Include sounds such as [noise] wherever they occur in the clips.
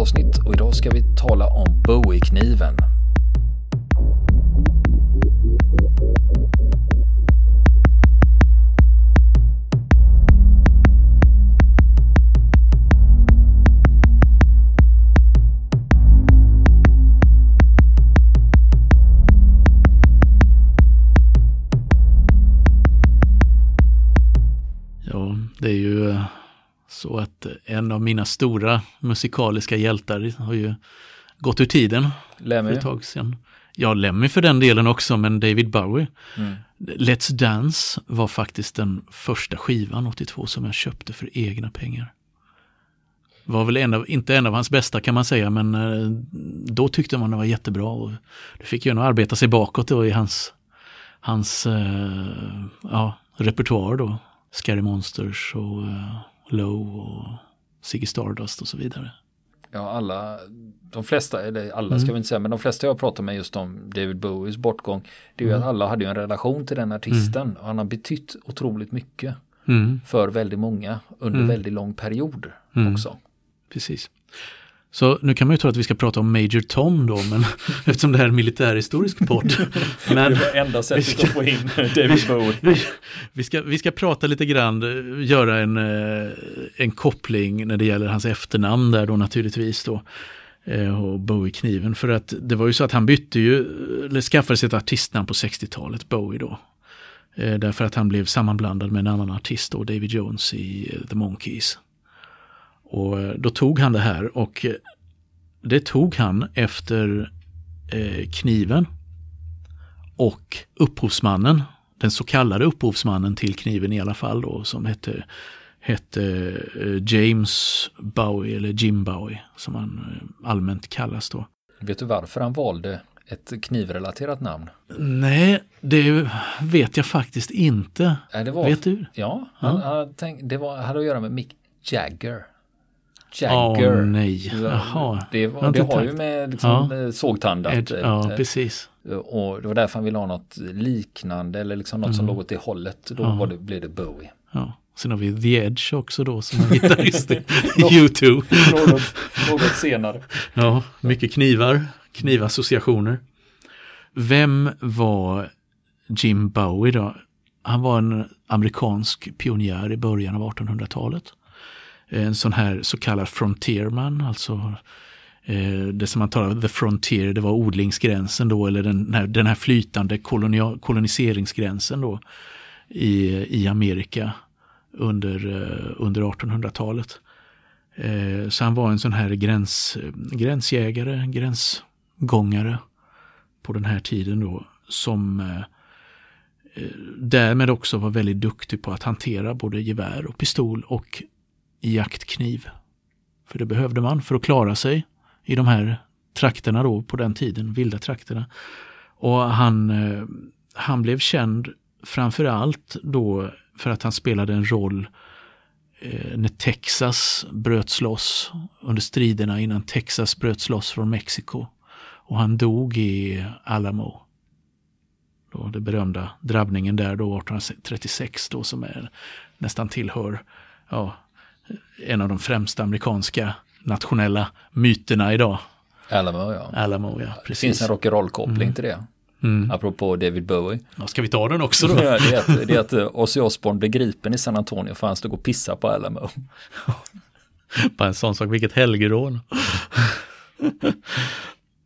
ytterligare och idag ska vi tala om Bowie-kniven. Mina stora musikaliska hjältar har ju gått ur tiden för Lemmy. ett tag sedan. Ja, Lemmy för den delen också, men David Bowie. Mm. Let's Dance var faktiskt den första skivan 82 som jag köpte för egna pengar. Var väl en av, inte en av hans bästa kan man säga, men eh, då tyckte man det var jättebra. Och det fick ju nog arbeta sig bakåt då i hans, hans eh, ja, repertoar då. Scary Monsters och eh, Low och Ziggy Stardust och så vidare. Ja, alla, de flesta, eller alla ska vi inte säga, men de flesta jag pratar med just om David Bowies bortgång, det är ju att alla hade en relation till den artisten och han har betytt otroligt mycket Mm, för väldigt många under väldigt lång period också. precis. Så nu kan man ju tro att vi ska prata om Major Tom då, men [laughs] eftersom det här är en militärhistorisk podd. [laughs] Men enda sättet att få in [laughs] David Bowie. vi, vi, ska, vi ska prata lite grann, göra en, eh, en koppling när det gäller hans efternamn där då naturligtvis då. eh, Och Bowie-kniven. För att det var ju så att han bytte ju, eller skaffade sig ett artistnamn på 60-talet, Bowie då. Eh, Därför att han blev sammanblandad med en annan artist då, David Jones i The Monkees. Och eh, då tog han det här och eh, det tog han efter eh, kniven och upphovsmannen, den så kallade upphovsmannen till kniven i alla fall då, som hette, hette James Bowie eller Jim Bowie som han allmänt kallas då. Vet du varför han valde ett knivrelaterat namn? Nej, det vet jag faktiskt inte. Nej, det var, Vet du? Ja, han, han tänk, det var, hade att göra med Mick Jagger. Jagger. Åh nej, jaha. Det, var, det har ju med liksom, Ja. eh, sågtandat. Ed, ja, eh, precis. och det var därför han ville ha något liknande eller liksom något som låg åt det hållet. Då Mm. Ja. det, blev det Bowie. Ja. Sen har vi The Edge också då som är gitarrist i [laughs] U2. något, något senare. Ja, mycket knivar, knivassociationer. Vem var Jim Bowie då? Han var en amerikansk pionjär i början av 1800-talet. En sån här så kallad frontierman, alltså eh, det som man talar the frontier, det var odlingsgränsen då, eller den här, den här flytande kolonia, koloniseringsgränsen då i, i Amerika under, eh, under 1800-talet. Eh, så han var en sån här gräns, gränsjägare, gränsgångare på den här tiden då som därmed också var väldigt duktig på att hantera både gevär och pistol och jaktkniv. För det behövde man för att klara sig i de här trakterna då på den tiden, vilda trakterna. Och han, eh, han blev känd framförallt då för att han spelade en roll eh, när Texas bröts loss under striderna innan Texas bröts loss från Mexiko. Och han dog i Alamo. Då det berömda drabbningen där då 1836 då som är, nästan tillhör ja, en av de främsta amerikanska nationella myterna idag. Alamo ja. Alamo, ja. Det Precis. finns en rock'n'roll-koppling till det. Mm. Apropå David Bowie. Ja, ska vi ta den också Ja, då? det, är att, det är att eh, Ozzy Osbourne blev gripen i San Antonio för han stod och pissade på Alamo. [laughs] Bara en sån sak, vilket helgerån. [laughs]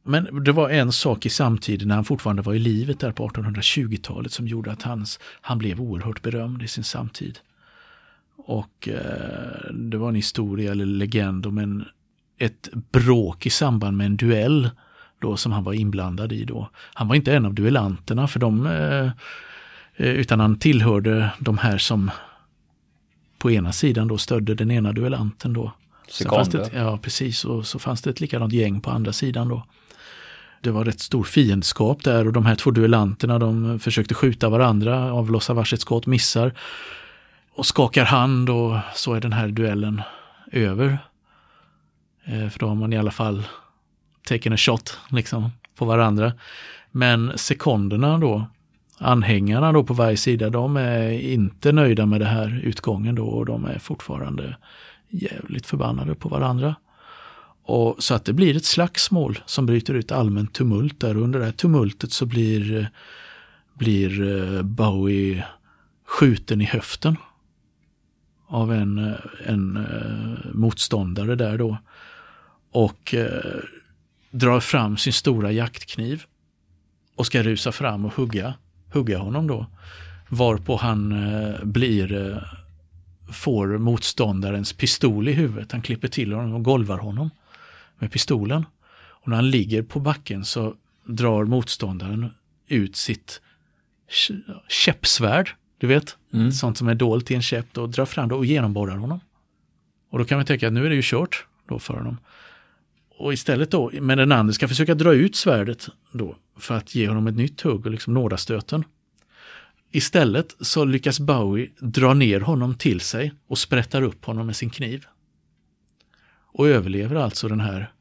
Men det var en sak i samtiden när han fortfarande var i livet där på 1820-talet som gjorde att hans, han blev oerhört berömd i sin samtid. Och eh, det var en historia eller legend om en, ett bråk i samband med en duell då som han var inblandad i då. Han var inte en av duellanterna för de, eh, eh, utan han tillhörde de här som på ena sidan då stödde den ena duellanten då. Sen fanns det, ett- ja, precis. Och så fanns det ett likadant gäng på andra sidan då. Det var rätt stor fiendskap där och de här två duellanterna de försökte skjuta varandra, avlossa varsitt skott, missar och skakar hand och så är den här duellen över. Eh, för då har man i alla fall taken a shot liksom på varandra. Men sekunderna då, anhängarna då på varje sida, de är inte nöjda med det här utgången då och de är fortfarande jävligt förbannade på varandra. Och Så att det blir ett slagsmål som bryter ut allmänt tumult där. Under det här tumultet så blir, blir eh, Bowie skjuten i höften av en, en eh, motståndare där då. Och eh, drar fram sin stora jaktkniv och ska rusa fram och hugga, hugga honom då. Varpå han eh, blir, eh, får motståndarens pistol i huvudet. Han klipper till honom och golvar honom med pistolen. Och när han ligger på backen så drar motståndaren ut sitt käppsvärd du vet, mm. sånt som är dolt i en käpp, då drar fram det och genomborrar honom. Och då kan man tänka att nu är det ju kört då för honom. Och istället då, men den andra ska försöka dra ut svärdet då för att ge honom ett nytt hugg och liksom nådastöten. Istället så lyckas Bowie dra ner honom till sig och sprättar upp honom med sin kniv. Och överlever alltså den här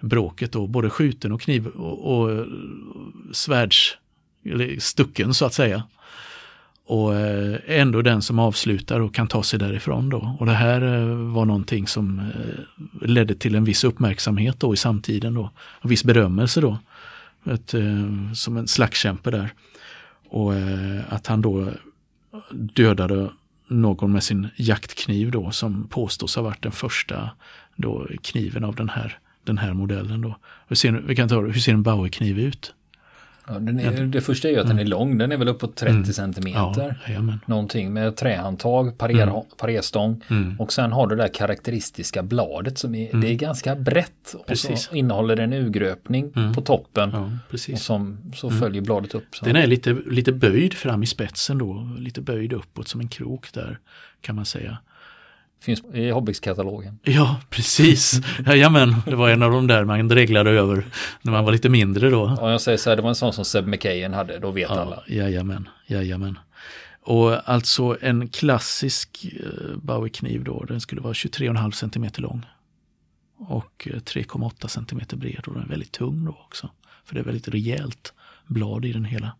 bråket då, både skjuten och kniv och, och svärds, eller stucken så att säga och eh, ändå den som avslutar och kan ta sig därifrån då. Och det här eh, var någonting som eh, ledde till en viss uppmärksamhet då i samtiden då. En viss berömmelse då. Ett, som en slagskämpe där. Och att han då dödade någon med sin jaktkniv då som påstås ha varit den första då kniven av den här, den här modellen då. Hur ser, vi kan ta, hur ser en Bauer-kniv ut? Ja, är, det första är ju att mm. den är lång, den är väl uppåt 30 mm. centimeter. Ja, någonting med trähandtag, parer, mm. parerstång mm. och sen har du det där karaktäristiska bladet som är, mm. det är ganska brett och så innehåller en urgröpning mm. på toppen. Ja, och som, så följer bladet upp. Så. Den är lite, lite böjd fram i spetsen då, lite böjd uppåt som en krok där kan man säga. Finns i Hobbies-katalogen. Ja, precis. [laughs] Jajamän, det var en av de där man reglade över när man var lite mindre då. Ja, jag säger så här, det var en sån som Seb McKayen hade, då vet ja, alla. Jajamän, jajamän. Och alltså en klassisk eh, Bowie-kniv då, den skulle vara 23,5 cm lång. Och 3,8 eh, cm bred och den är väldigt tung då också. För det är väldigt rejält blad i den hela.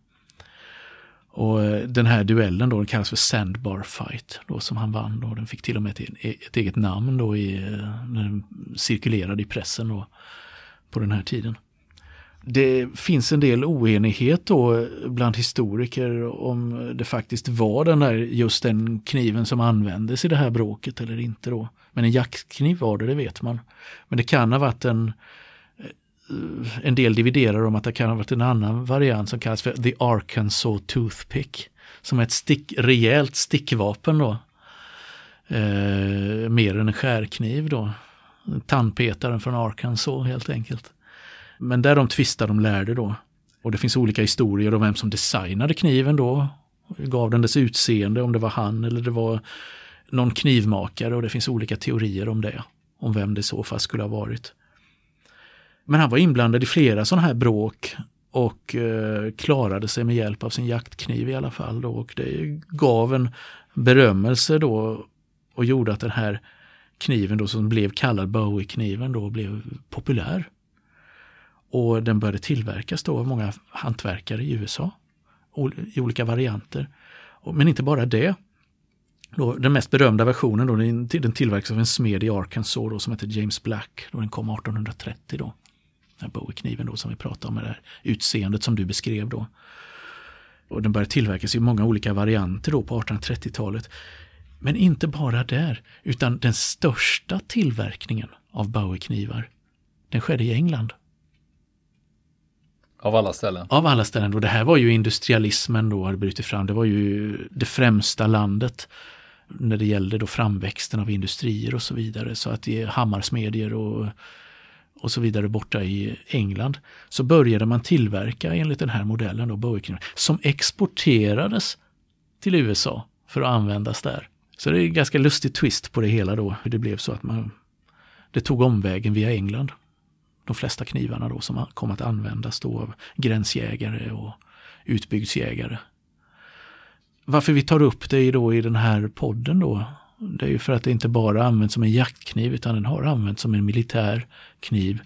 Och eh, den här duellen då, den kallas för Sandbar Fight, då, som han vann. Då. Den fick till och med ett, e-, e-, ett eget namn då i, eh, när den cirkulerade i pressen då, på den här tiden. Det finns en del oenighet då eh, bland historiker om det faktiskt var den där, just den kniven som användes i det här bråket eller inte då. Men en jaktkniv var det, det vet man. Men det kan ha varit en, en del dividerar om att det kan ha varit en annan variant som kallas för The Arkansas Toothpick. Som är ett stick, rejält stickvapen då. Eh, mer än en skärkniv då. Tandpetaren från Arkansas helt enkelt. Men där de tvistar de lärde då. Och det finns olika historier om vem som designade kniven då. Gav den dess utseende, om det var han eller det var någon knivmakare och det finns olika teorier om det. Om vem det i så fall skulle ha varit. Men han var inblandad i flera sådana här bråk och eh, klarade sig med hjälp av sin jaktkniv i alla fall. Då. Och det gav en berömmelse då och gjorde att den här kniven då som blev kallad Bowie-kniven då blev populär. Och den började tillverkas då av många hantverkare i USA i olika varianter. Men inte bara det. Då, den mest berömda versionen då, den tillverkas av en smed i Arkansas då, som heter James Black. Då den kom 1830. Då den Bowie-kniven då som vi pratade om, med det här utseendet som du beskrev då. Och den började tillverkas i många olika varianter då på 1830-talet. Men inte bara där, utan den största tillverkningen av Bowie-knivar, den skedde i England. Av alla ställen? Av alla ställen. Och det här var ju industrialismen då hade brutit fram. Det var ju det främsta landet när det gällde då framväxten av industrier och så vidare. Så att det är hammarsmedjor och och så vidare borta i England så började man tillverka enligt den här modellen då, Bowie som exporterades till USA för att användas där. Så det är en ganska lustig twist på det hela då, hur det blev så att man det tog omvägen via England. De flesta knivarna då som kom att användas då av gränsjägare och utbygdsjägare. Varför vi tar upp det då i den här podden då det är ju för att det inte bara används som en jaktkniv utan den har använts som en militär kniv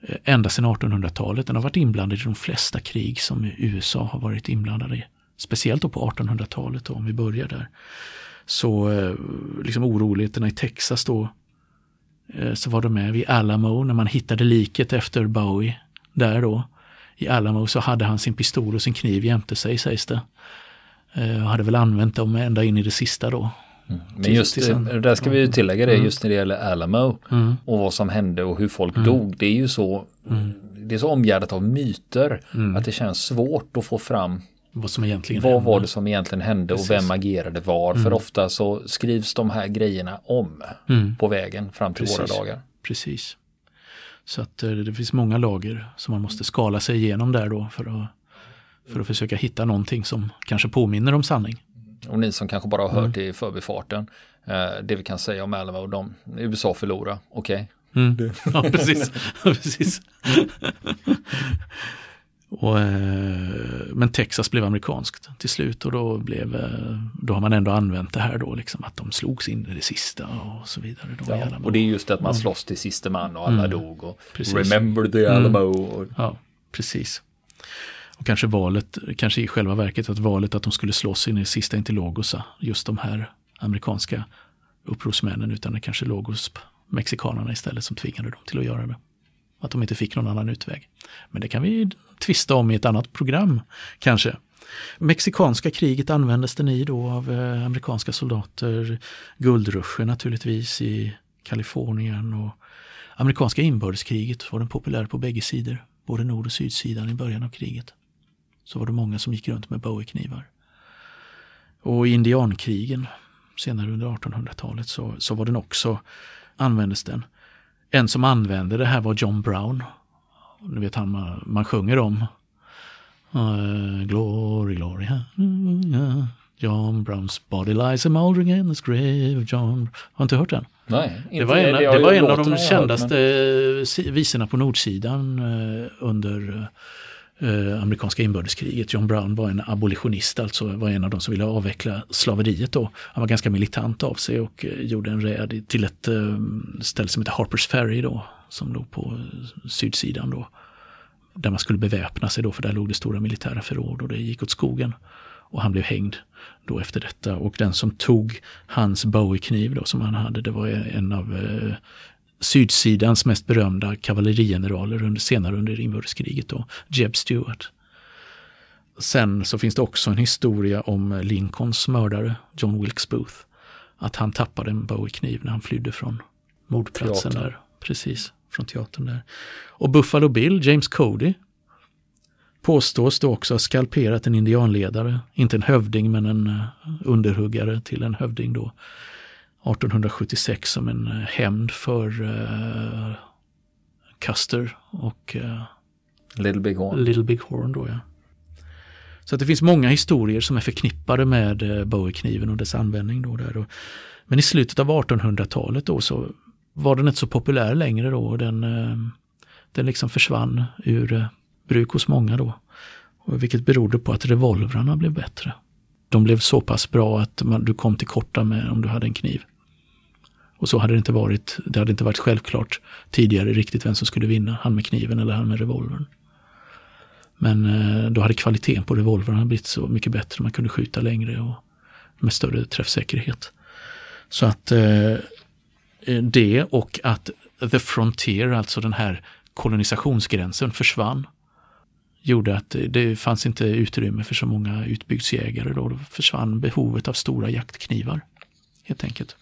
eh, ända sedan 1800-talet. Den har varit inblandad i de flesta krig som USA har varit inblandade i. Speciellt då på 1800-talet om vi börjar där. så eh, liksom oroligheterna i Texas då eh, så var de med vid Alamo när man hittade liket efter Bowie där då. I Alamo så hade han sin pistol och sin kniv jämte sig sägs det. Och hade väl använt dem ända in i det sista då. Mm. Men just det, där ska vi ju tillägga det mm. just när det gäller Alamo mm. och vad som hände och hur folk mm. dog. Det är ju så, mm. det är så omgärdat av myter mm. att det känns svårt att få fram vad som egentligen vad hände. var det som egentligen hände Precis. och vem agerade var. För ofta så skrivs de här grejerna om på vägen fram till Precis. våra dagar. Precis. Så att eh, det finns många lager som man måste skala sig igenom där då för att, för att försöka hitta någonting som kanske påminner om sanning. Och ni som kanske bara har hört mm. i förbifarten. Eh, det vi kan säga om Alamo, de, USA förlorar, okej. Okay. Mm. Ja, precis. precis. och, eh, men Texas blev amerikanskt till slut och då, blev, eh, då har man ändå använt det här då, liksom, att de slogs in i det sista och så vidare. Då ja, och det är just det att man slåss till siste man och alla mm. dog. Och precis. Remember the Alamo. Mm. Ja, precis. Och kanske valet, kanske i själva verket att valet att de skulle slåss in i sista inte låg hos just de här amerikanska upprorsmännen utan det kanske låg hos mexikanerna istället som tvingade dem till att göra det. Att de inte fick någon annan utväg. Men det kan vi tvista om i ett annat program kanske. Mexikanska kriget användes den i då av eh, amerikanska soldater. Guldruscher naturligtvis i Kalifornien och amerikanska inbördeskriget var den populär på bägge sidor, både nord och sydsidan i början av kriget så var det många som gick runt med Bowie-knivar. Och i indiankrigen senare under 1800-talet så, så var den också, användes den. En som använde det här var John Brown. Ni vet han man, man sjunger om. Uh, glory, glory, uh, John Browns body lies a mouldering in this grave. John... Har inte hört den? Nej, det var en, det, det var en av de kändaste hört, men... visorna på nordsidan uh, under eh, amerikanska inbördeskriget. John Brown var en abolitionist, alltså var en av de som ville avveckla slaveriet då. Han var ganska militant av sig och eh, gjorde en räd till ett eh, ställe som heter Harpers Ferry då, som låg på eh, sydsidan då. Där man skulle beväpna sig då, för där låg det stora militära förråd och det gick åt skogen. Och han blev hängd då efter detta. Och den som tog hans Bowie-kniv då som han hade, det var en av eh, sydsidans mest berömda kavallerigeneraler under, senare under inbördeskriget, då, Jeb Stuart. Sen så finns det också en historia om Lincolns mördare, John Wilkes Booth. Att han tappade en Bowie-kniv när han flydde från mordplatsen teatern. där. Precis, från teatern där. Och Buffalo Bill, James Cody, påstås då också ha skalperat en indianledare, inte en hövding men en eh, underhuggare till en hövding då, 1876 som en eh, hämnd för uh, Custer och uh, Little Big Horn. Little Big Horn då, ja. Så att det finns många historier som är förknippade med uh, Bowie-kniven och dess användning. Då där. Men i slutet av 1800-talet då så var den inte så populär längre då. Och den, den liksom försvann ur bruk hos många då. Och vilket berodde på att revolvrarna blev bättre. De blev så pass bra att man, du kom till korta med om du hade en kniv. Och så hade det inte varit. Det hade inte varit självklart tidigare riktigt vem som skulle vinna. Han med kniven eller han med revolvern. Men eh, då hade kvaliteten på revolvern blivit så mycket bättre. Man kunde skjuta längre och med större träffsäkerhet. Så att eh, eh, det och att the frontier, alltså den här kolonisationsgränsen försvann. Gjorde att det fanns inte utrymme för så många utbygdsjägare. Då, då försvann behovet av stora jaktknivar. Helt enkelt.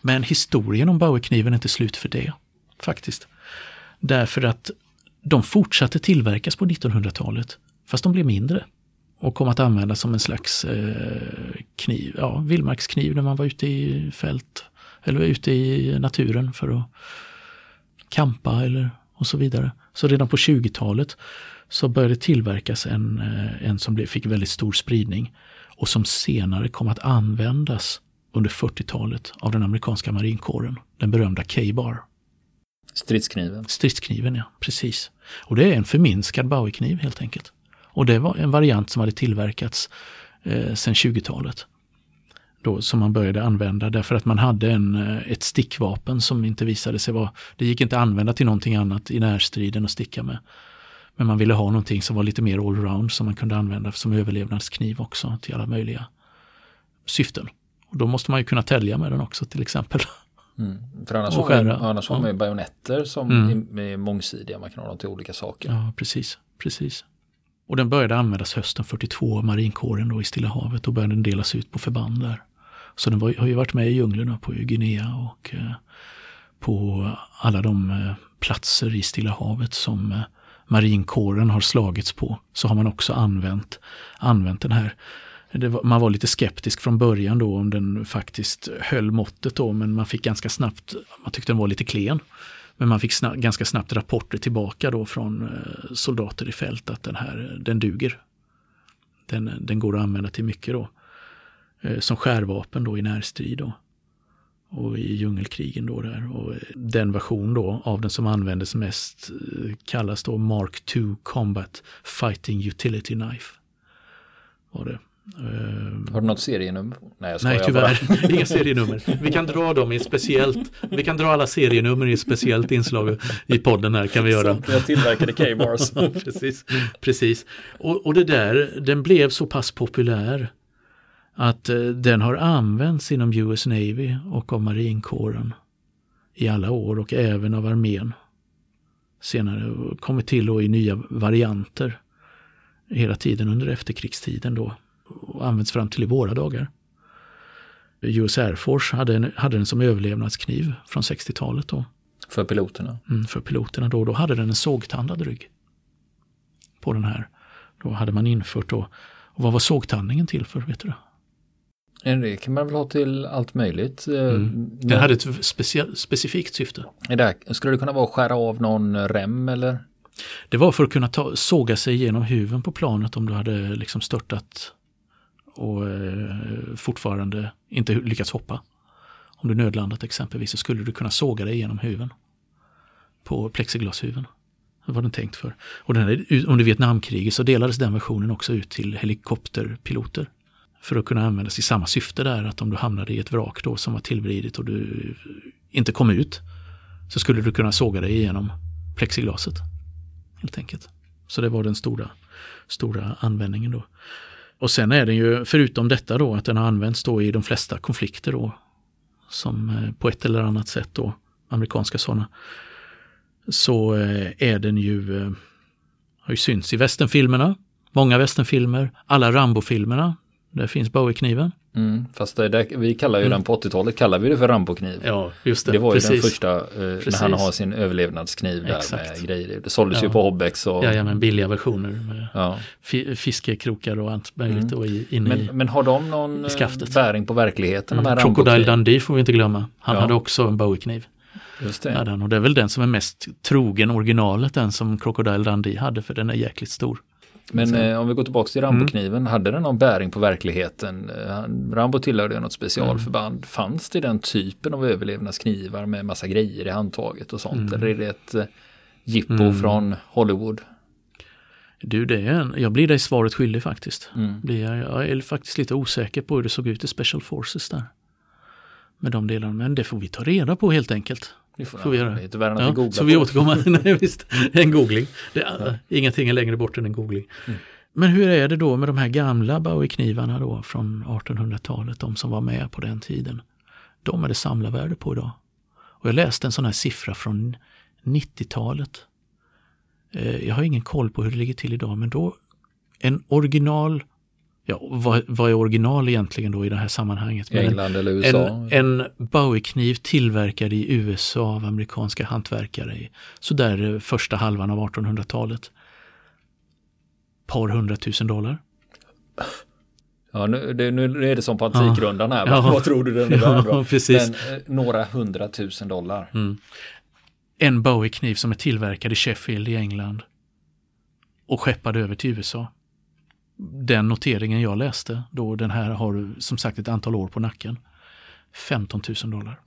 Men historien om Bowie-kniven är inte slut för det, faktiskt. Därför att de fortsatte tillverkas på 1900-talet, fast de blev mindre och kom att användas som en slags eh, kniv, ja, vildmarkskniv när man var ute i fält eller ute i naturen för att kampa eller och så vidare. Så redan på 20-talet så började tillverkas en, eh, en som fick väldigt stor spridning och som senare kom att användas under 40-talet av den amerikanska marinkåren, den berömda K-bar. Stridskniven. Stridskniven, ja, precis. Och det är en förminskad Bowie-kniv helt enkelt. Och det var en variant som hade tillverkats eh, sedan 20-talet. Då, som man började använda därför att man hade en, eh, ett stickvapen som inte visade sig vara, det gick inte att använda till någonting annat i närstriden att sticka med. Men man ville ha någonting som var lite mer allround som man kunde använda som överlevnadskniv också till alla möjliga syften. Och då måste man ju kunna tälja med den också till exempel. Mm. För annars har, man, annars har man ju bajonetter som mm. är mångsidiga, man kan ha dem till olika saker. Ja, precis. precis. Och den började användas hösten 42 av marinkåren då i Stilla havet och började delas ut på förband där. Så den var, har ju varit med i djunglerna på Guinea och eh, på alla de eh, platser i Stilla havet som eh, marinkåren har slagits på. Så har man också använt, använt den här var, man var lite skeptisk från början då om den faktiskt höll måttet då men man fick ganska snabbt, man tyckte den var lite klen. Men man fick snabb, ganska snabbt rapporter tillbaka då från eh, soldater i fält att den här, den duger. Den, den går att använda till mycket då. Eh, som skärvapen då i närstrid då. Och i djungelkrigen då där. Och eh, den version då av den som användes mest eh, kallas då Mark II Combat Fighting Utility Knife. Var det. Uh, Har du något serienummer? Nej, jag Nej tyvärr, [laughs] inga serienummer. Vi kan dra dem i speciellt, vi kan dra alla serienummer i speciellt inslag i podden här kan vi göra. jag tillverkade K-bars. [laughs] precis, precis. Och, och det där, den blev så pass populär att uh, den har använts inom US Navy och av marinkåren i alla år och även av armén. Senare kommit till då i nya varianter hela tiden under efterkrigstiden då och använts fram till i våra dagar. US Air Force hade, en, hade den som överlevnadskniv från 60-talet då. För piloterna? Mm, för piloterna då. Då hade den en sågtandad rygg. På den här. Då hade man infört då. Och vad var sågtandningen till för, vet du? Det kan man väl ha till allt möjligt. Eh, mm. Den Men, hade ett specifikt syfte. Det, skulle det kunna vara att skära av någon rem eller? Det var för att kunna ta, såga sig igenom huven på planet om du hade liksom störtat och eh, fortfarande inte lyckats hoppa. Om du nödlandat exempelvis så skulle du kunna såga dig igenom huven. På plexiglashuven. Det var den tänkt för. Och den här, under Vietnamkriget så delades den versionen också ut till helikopterpiloter. För att kunna användas i samma syfte där att om du hamnade i ett vrak då som var tillvridet och du inte kom ut så skulle du kunna såga dig igenom plexiglaset. Helt enkelt. Så det var den stora, stora användningen då. Och sen är den ju, förutom detta då, att den har använts då i de flesta konflikter då, som eh, på ett eller annat sätt då, amerikanska sådana, så eh, är den ju, eh, har ju synts i västernfilmerna, många västernfilmer, alla Rambo-filmerna, där finns Bowie-kniven. Mm, fast det där, vi kallar ju mm. den på 80-talet kallar vi det för Rambo-kniv. Ja, just det. Det var Precis. ju den första eh, när han har sin överlevnadskniv där Exakt. med grejer. Det såldes ja. ju på Hobbex. Och... Ja, ja, men billiga versioner med ja. fiskekrokar och allt möjligt mm. och inne men, i Men har de någon eh, bäring på verkligheten? Mm. Crocodile Dundee får vi inte glömma. Han ja. hade också en Bowie-kniv. Just det. Ja, och det är väl den som är mest trogen originalet, den som Crocodile Dundee hade, för den är jäkligt stor. Men eh, om vi går tillbaka till Rambo-kniven, mm. hade den någon bäring på verkligheten? Eh, Rambo tillhörde något specialförband. Mm. Fanns det den typen av överlevnadsknivar med massa grejer i handtaget och sånt? Mm. Eller är det ett eh, jippo mm. från Hollywood? Du, det är en, jag blir dig svaret skyldig faktiskt. Mm. Blir jag, jag är faktiskt lite osäker på hur det såg ut i Special Forces där. Med de delarna, men det får vi ta reda på helt enkelt. Det får, får vi göra. Det är ja, googla så vi återkommer, [laughs] nej visst, en googling. Det, ja. Ingenting är längre bort än en googling. Mm. Men hur är det då med de här gamla Bowie-knivarna då från 1800-talet, de som var med på den tiden? De är det samlarvärde på idag. Och jag läste en sån här siffra från 90-talet. Eh, jag har ingen koll på hur det ligger till idag, men då en original ja, vad, vad, är original egentligen då i det här sammanhanget? Men England eller USA? En, en Bowie-kniv tillverkad i USA av amerikanska hantverkare i sådär eh, första halvan av 1800-talet. Par hundratusen dollar. Ja, nu, det, nu är det som på Antikrundan här. Ja. Vad tror du den är värd? [laughs] Ja, precis. Men, eh, några hundratusen dollar. Mm. En Bowie-kniv som är tillverkad i Sheffield i England och skeppad över till USA den noteringen jag läste, då den här har som sagt ett antal år på nacken, 15 000 dollar.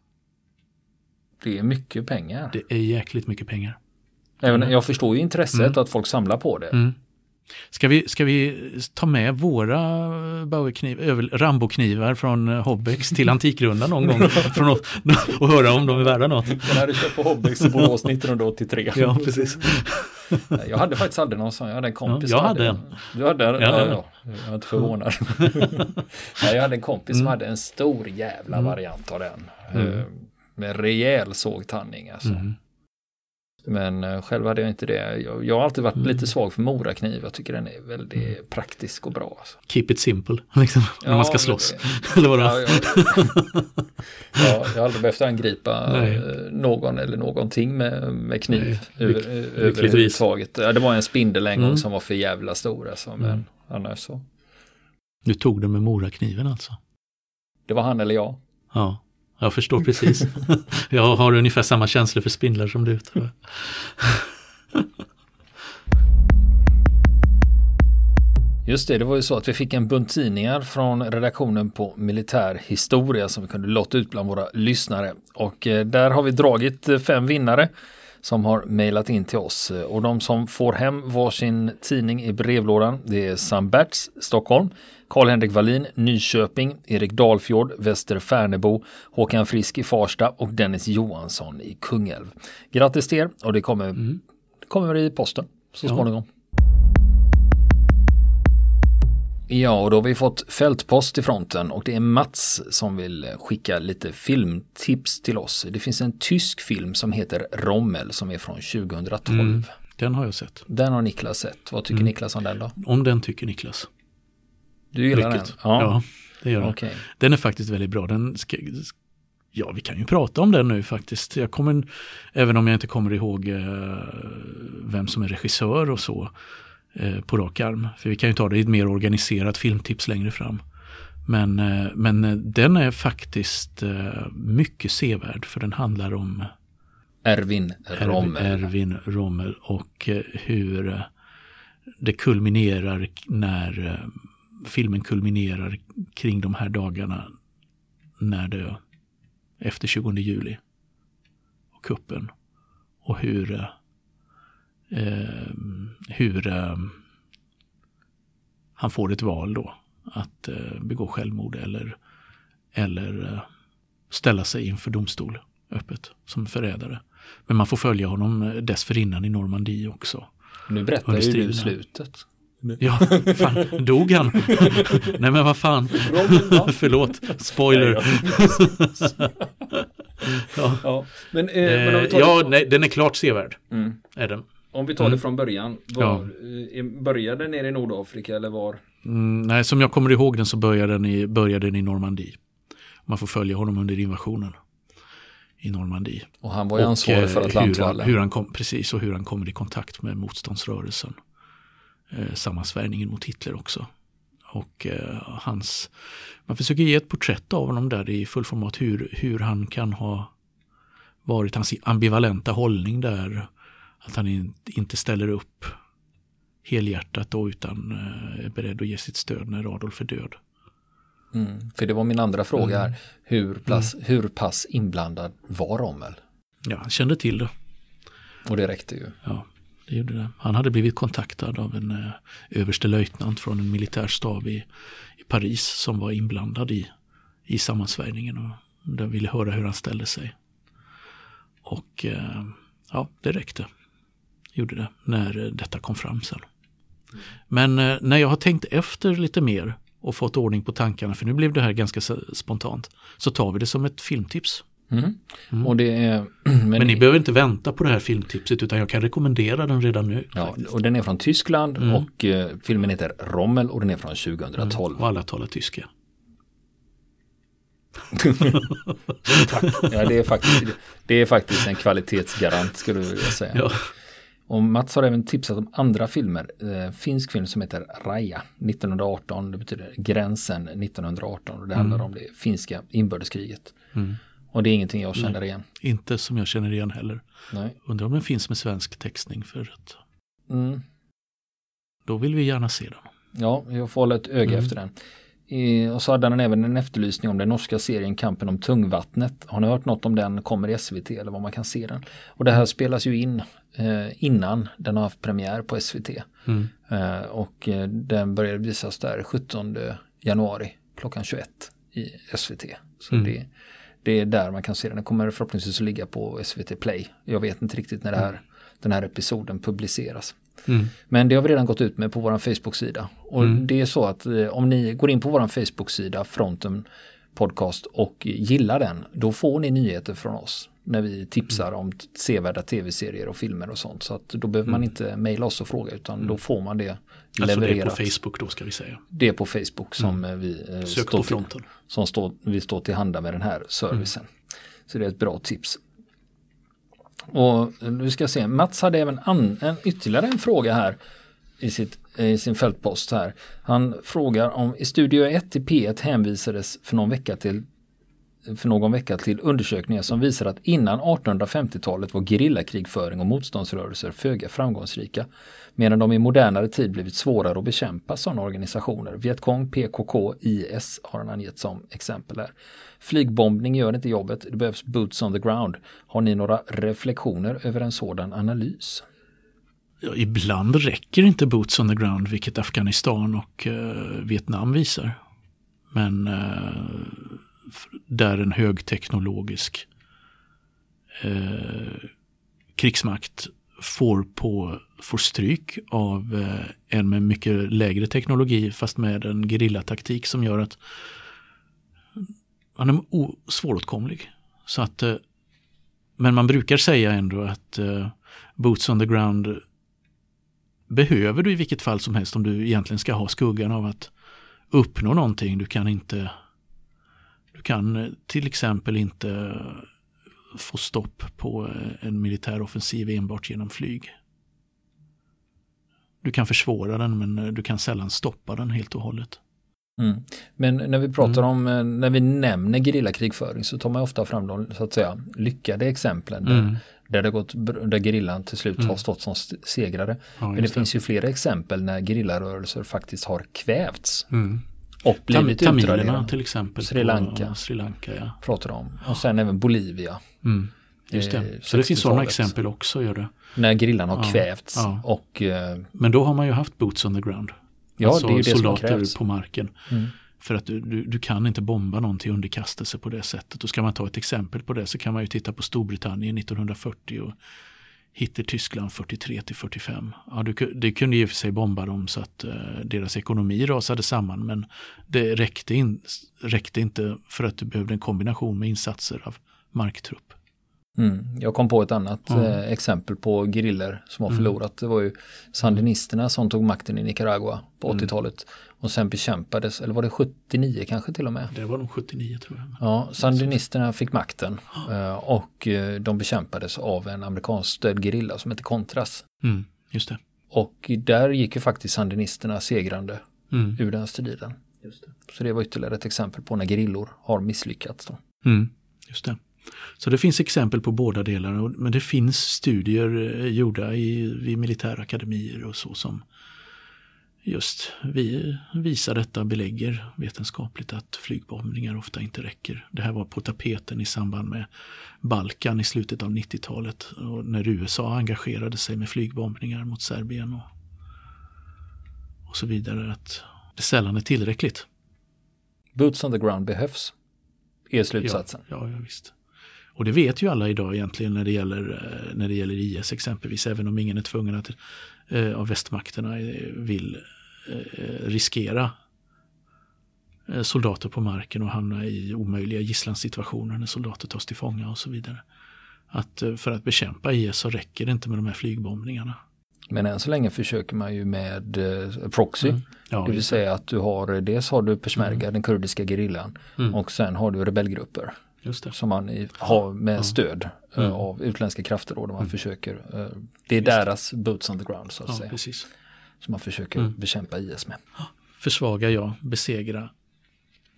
Det är mycket pengar. Det är jäkligt mycket pengar. Även, jag förstår ju intresset mm. att folk samlar på det. Mm. Ska vi, ska vi ta med våra Rambo-knivar från Hobbex till [laughs] Antikrundan någon gång från och, och höra om de är värda något? Den här du köpt på Hobbex i Borås 1983. ja, precis. jag hade faktiskt aldrig någon sån, jag hade en kompis. Ja, jag hade en. Du hade en? Ja, ja, jag var inte förvånad. [laughs] ja, jag hade en kompis som mm. hade en stor jävla mm. variant av den. Mm. Eh, med rejäl sågtandning alltså. Mm. Men uh, själv hade jag inte det. Jag, jag har alltid varit mm. lite svag för morakniv. Jag tycker den är väldigt mm. praktisk och bra. Alltså. Keep it simple, [laughs] liksom, ja, när man ska slåss. [laughs] eller vadå? Ja, ja, [laughs] ja, jag har aldrig behövt angripa Nej. Eh, någon eller någonting med, med kniv överhuvudtaget. Ja, det var en spindel en gång mm. som var för jävla stor. Alltså, men mm. annars så. Du tog den med morakniven alltså? Det var han eller jag. Ja. Jag förstår precis. [laughs] jag har ungefär samma känslor för spindlar som du. Just det, det var ju så att vi fick en bunt tidningar från redaktionen på Militär Historia som vi kunde lotta ut bland våra lyssnare. Och eh, där har vi dragit eh, fem vinnare som har mejlat in till oss. Och de som får hem varsin tidning i brevlådan det är Sam Berts, Stockholm, Karl-Henrik Wallin, Nyköping, Erik Dalfjord, Väster Färnebo, Håkan Frisk i Farsta och Dennis Johansson i Kungälv. Grattis till er och det kommer, mm. det kommer i posten så ja. småningom. Ja, och då har vi fått fältpost i fronten och det är Mats som vill skicka lite filmtips till oss. Det finns en tysk film som heter Rommel som är från 2012. Mm, den har jag sett. Den har Niklas sett. Vad tycker mm. Niklas om den då? Om den tycker Niklas. Du gillar Mycket. den? Ja. ja, det gör jag. Okay. Den är faktiskt väldigt bra. Den ska, ja, vi kan ju prata om den nu faktiskt. Jag kommer, även om jag inte kommer ihåg eh, vem som är regissör och så eh, på rak arm. För vi kan ju ta det i ett mer organiserat filmtips längre fram. Men, eh, men eh, den är faktiskt eh, mycket sevärd för den handlar om Erwin Rommel. Erwin Rommel och hur det kulminerar när filmen kulminerar kring de här dagarna när det efter 20 juli och kuppen och hur eh, hur eh, han får ett val då att eh, begå självmord eller, eller eh, ställa sig inför domstol öppet som förrädare. Men man får följa honom dessförinnan i Normandie också. Nu berättar ju du slutet. Ja, fan, dog han? Nej men vad fan. [laughs] Förlåt, spoiler. [laughs] ja. ja. Men, eh, men om vi tar eh, nej, den är klart sevärd. Mm. Är den. Om vi tar mm. det från början. Var, ja. Eh, började den nere i Nordafrika eller var? Mm, nej, som jag kommer ihåg den så började den i, började den i Normandie. Man får följa honom under invasionen i Normandie. Och han var ju ansvarig för Atlantvallen. Hur han, hur han kom, precis, och hur han kommer i kontakt med motståndsrörelsen eh, sammansvärjningen mot Hitler också. Och eh, hans, man försöker ge ett porträtt av honom där i fullformat hur, hur han kan ha varit, hans ambivalenta hållning där. Att han in, inte ställer upp helhjärtat då utan eh, är beredd att ge sitt stöd när Adolf är död. Mm, för det var min andra fråga här. Mm. Hur, pass, mm. hur pass inblandad var Rommel? Ja, han kände till det. Och det räckte ju. Ja det gjorde det. Han hade blivit kontaktad av en eh, överste löjtnant från en militärstab i, i Paris som var inblandad i, i sammansvärjningen och den ville höra hur han ställde sig. Och eh, ja, det räckte. Gjorde det när eh, detta kom fram sen. Men eh, när jag har tänkt efter lite mer och fått ordning på tankarna, för nu blev det här ganska spontant, så tar vi det som ett filmtips. Mm. Mm. Och det är, [clears throat] men, men ni behöver inte vänta på det här filmtipset utan jag kan rekommendera den redan nu. Ja, och den är från Tyskland mm. och uh, filmen heter Rommel och den är från 2012. Mm. Och alla talar tyska. [laughs] ja, det är, faktiskt, det är faktiskt en kvalitetsgarant skulle vilja säga. Ja. Och Mats har även tipsat om andra filmer. Eh, finsk film som heter Raja 1918. Det betyder gränsen 1918. Och det handlar mm. om det finska inbördeskriget. Mm. Och det är ingenting jag känner Nej, igen. Inte som jag känner igen heller. Nej. Undrar om den finns med svensk textning för att mm. Då vill vi gärna se den. Ja, jag får hålla ett öga mm. efter den. I, och så hade den även en efterlysning om den norska serien Kampen om tungvattnet. Har ni hört något om den? Kommer i SVT eller var man kan se den? Och det här spelas ju in eh, innan den har haft premiär på SVT. Mm. Eh, och eh, den började visas där 17 januari klockan 21 i SVT. Så mm. det det är där man kan se den. Den kommer förhoppningsvis att ligga på SVT Play. Jag vet inte riktigt när det här den här episoden publiceras. Mm. Men det har vi redan gått ut med på vår Facebook-sida. Och mm. det är så att eh, om ni går in på vår Facebook-sida, Fronten Podcast och gillar den, då får ni nyheter från oss när vi tipsar mm. om sevärda tv-serier och filmer och sånt. Så att då behöver man mm. inte mejla oss och fråga utan då mm. får man det levererat. Alltså det är på Facebook då ska vi säga. Det är på Facebook som mm. vi eh, Sök står, till, som står, vi står till handa med den här servicen. Mm. Så det är ett bra tips. Och nu ska jag se, Mats hade även an, en, ytterligare en fråga här i, sitt, i sin fältpost här. Han frågar om i Studio 1 i P1 hänvisades för någon vecka till för någon vecka till undersökningar som visar att innan 1850-talet var gerillakrigföring och motståndsrörelser föga framgångsrika. Medan de i modernare tid blivit svårare att bekämpa sådana organisationer. Vietkong, PKK, IS har han angett som exempel här. Flygbombning gör inte jobbet, det behövs boots on the ground. Har ni några reflektioner över en sådan analys? Ja, ibland räcker inte boots on the ground, vilket Afghanistan och eh, Vietnam visar. Men eh, där en högteknologisk eh, krigsmakt får, på, får stryk av eh, en med mycket lägre teknologi fast med en gerillataktik som gör att han är svåråtkomlig. Så att, eh, men man brukar säga ändå att eh, boots on the ground behöver du i vilket fall som helst om du egentligen ska ha skuggan av att uppnå någonting. Du kan inte du kan eh, till exempel inte få stopp på eh, en militär offensiv enbart genom flyg. Du kan försvåra den men eh, du kan sällan stoppa den helt och hållet. Mm. Men när vi pratar mm. om, när vi nämner gerillakrigföring så tar man ofta fram de så att säga lyckade exemplen. Mm. Där, där, det gått, där gerillan till slut har mm. stått som segrare. Ja, Men det, det, finns ju flera exempel när gerillarörelser faktiskt har kvävts. Och blivit Tam Tamilerna till exempel. Sri Lanka. Sri Lanka ja. Pratar om. Och sen även Bolivia. Mm. Just det. Eh, så det finns sådana exempel också. Gör det. När grillan har ja, kvävts. Ja. Och, eh, Men då har man ju haft boots on the ground. Ja, alltså det är det soldater på marken. Mm. För att du, du, du, kan inte bomba någon till underkastelse på det sättet. Och ska man ta ett exempel på det så kan man ju titta på Storbritannien 1940 och Hitler-Tyskland 43 till 45. Ja, det kunde i och för sig bomba dem så att eh, deras ekonomi rasade samman men det räckte, in, räckte inte för att du behövde en kombination med insatser av marktrupp. Mm. Jag kom på ett annat mm. eh, exempel på griller som har mm. förlorat. Det var ju sandinisterna som tog makten i Nicaragua på 80-talet och sen bekämpades, eller var det 79 kanske till och med? Det var nog 79 tror jag. Ja, sandinisterna fick makten eh, och eh, de bekämpades av en amerikansk stödd gerilla som heter Contras. Mm, just det. Och där gick ju faktiskt sandinisterna segrande mm. ur den striden. Just det. Så det var ytterligare ett exempel på när gerillor har misslyckats. Då. Mm, just det. Så det finns exempel på båda delarna, men det finns studier eh, gjorda i, vid militärakademier och så som just vi visar detta, belägger vetenskapligt att flygbombningar ofta inte räcker. Det här var på tapeten i samband med Balkan i slutet av 90-talet och när USA engagerade sig med flygbombningar mot Serbien och, och så vidare. Att det sällan är tillräckligt. Boots on the ground behövs, är slutsatsen. Ja, ja, ja visst. Och det vet ju alla idag egentligen när det gäller, eh, när det gäller IS exempelvis, även om ingen är tvungen att eh, av västmakterna eh, vill eh, riskera eh, soldater på marken och hamna i omöjliga gisslansituationer när soldater tas till fånga och så vidare. Att för att bekämpa IS så räcker det inte med de här flygbombningarna. Men än så länge försöker man ju med proxy. Mm. Ja, det vill säga att du har, dels har du peshmerga, mm. den kurdiska gerillan mm. och sen har du rebellgrupper. Som man har med ja. stöd eh, mm. av utländska krafter då, där man mm. försöker, uh, det är deras boots on the ground så att ja, säga. Precis. Som man försöker mm. bekämpa IS med. Försvaga ja, besegra,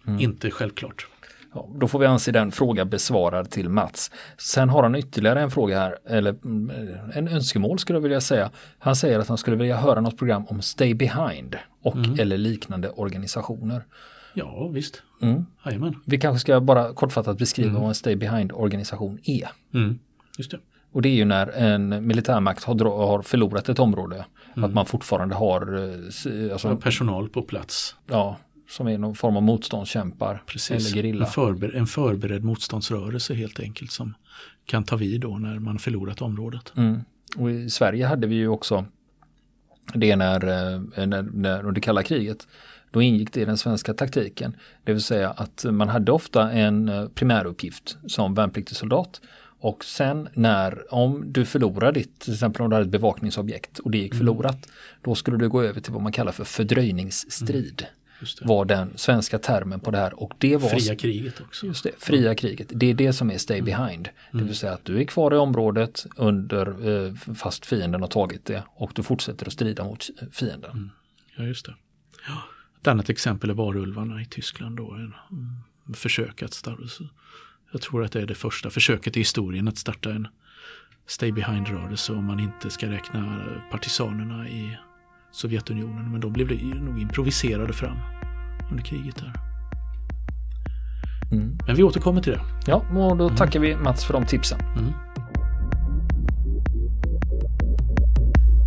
mm. inte självklart. Ja, då får vi anse den fråga besvarad till Mats. Sen har han ytterligare en fråga här, eller mm, en önskemål skulle jag vilja säga. Han säger att han skulle vilja höra något program om Stay Behind och mm. eller liknande organisationer. Ja, visst. Mm. Vi kanske ska bara kortfattat beskriva mm. vad en Stay Behind-organisation är. Mm. Just det. Och det är ju när en militärmakt har, har förlorat ett område. Mm. Att man fortfarande har eh, alltså, personal på plats. Ja, som är någon form av motståndskämpar. Precis. Eller. En, förber en förberedd motståndsrörelse helt enkelt som kan ta vid då när man förlorat området. Mm. och i Sverige hade vi ju också det när, eh, när, när under kalla kriget. Då ingick det i den svenska taktiken. Det vill säga att man hade ofta en eh, primäruppgift som värnpliktig soldat. Och sen när, om du förlorar ditt, till exempel om du hade ett bevakningsobjekt och det gick mm. förlorat, då skulle du gå över till vad man kallar för fördröjningsstrid. Mm var den svenska termen på det här. Och det var, fria kriget också. Just det, fria mm. kriget. Det är det som är stay mm. behind. Det vill säga att du är kvar i området under eh, fast fienden har tagit det och du fortsätter att strida mot fienden. Mm. Ja, just det. Ja. Ett annat exempel är varulvarna i Tyskland. Då. En, mm, försök att starta, jag tror att det är det första försöket i historien att starta en stay behind-rörelse om man inte ska räkna partisanerna i Sovjetunionen. Men de blev nog improviserade fram under kriget där. Mm. Men vi återkommer till det. Ja, och då mm. tackar vi Mats för de tipsen. Mm.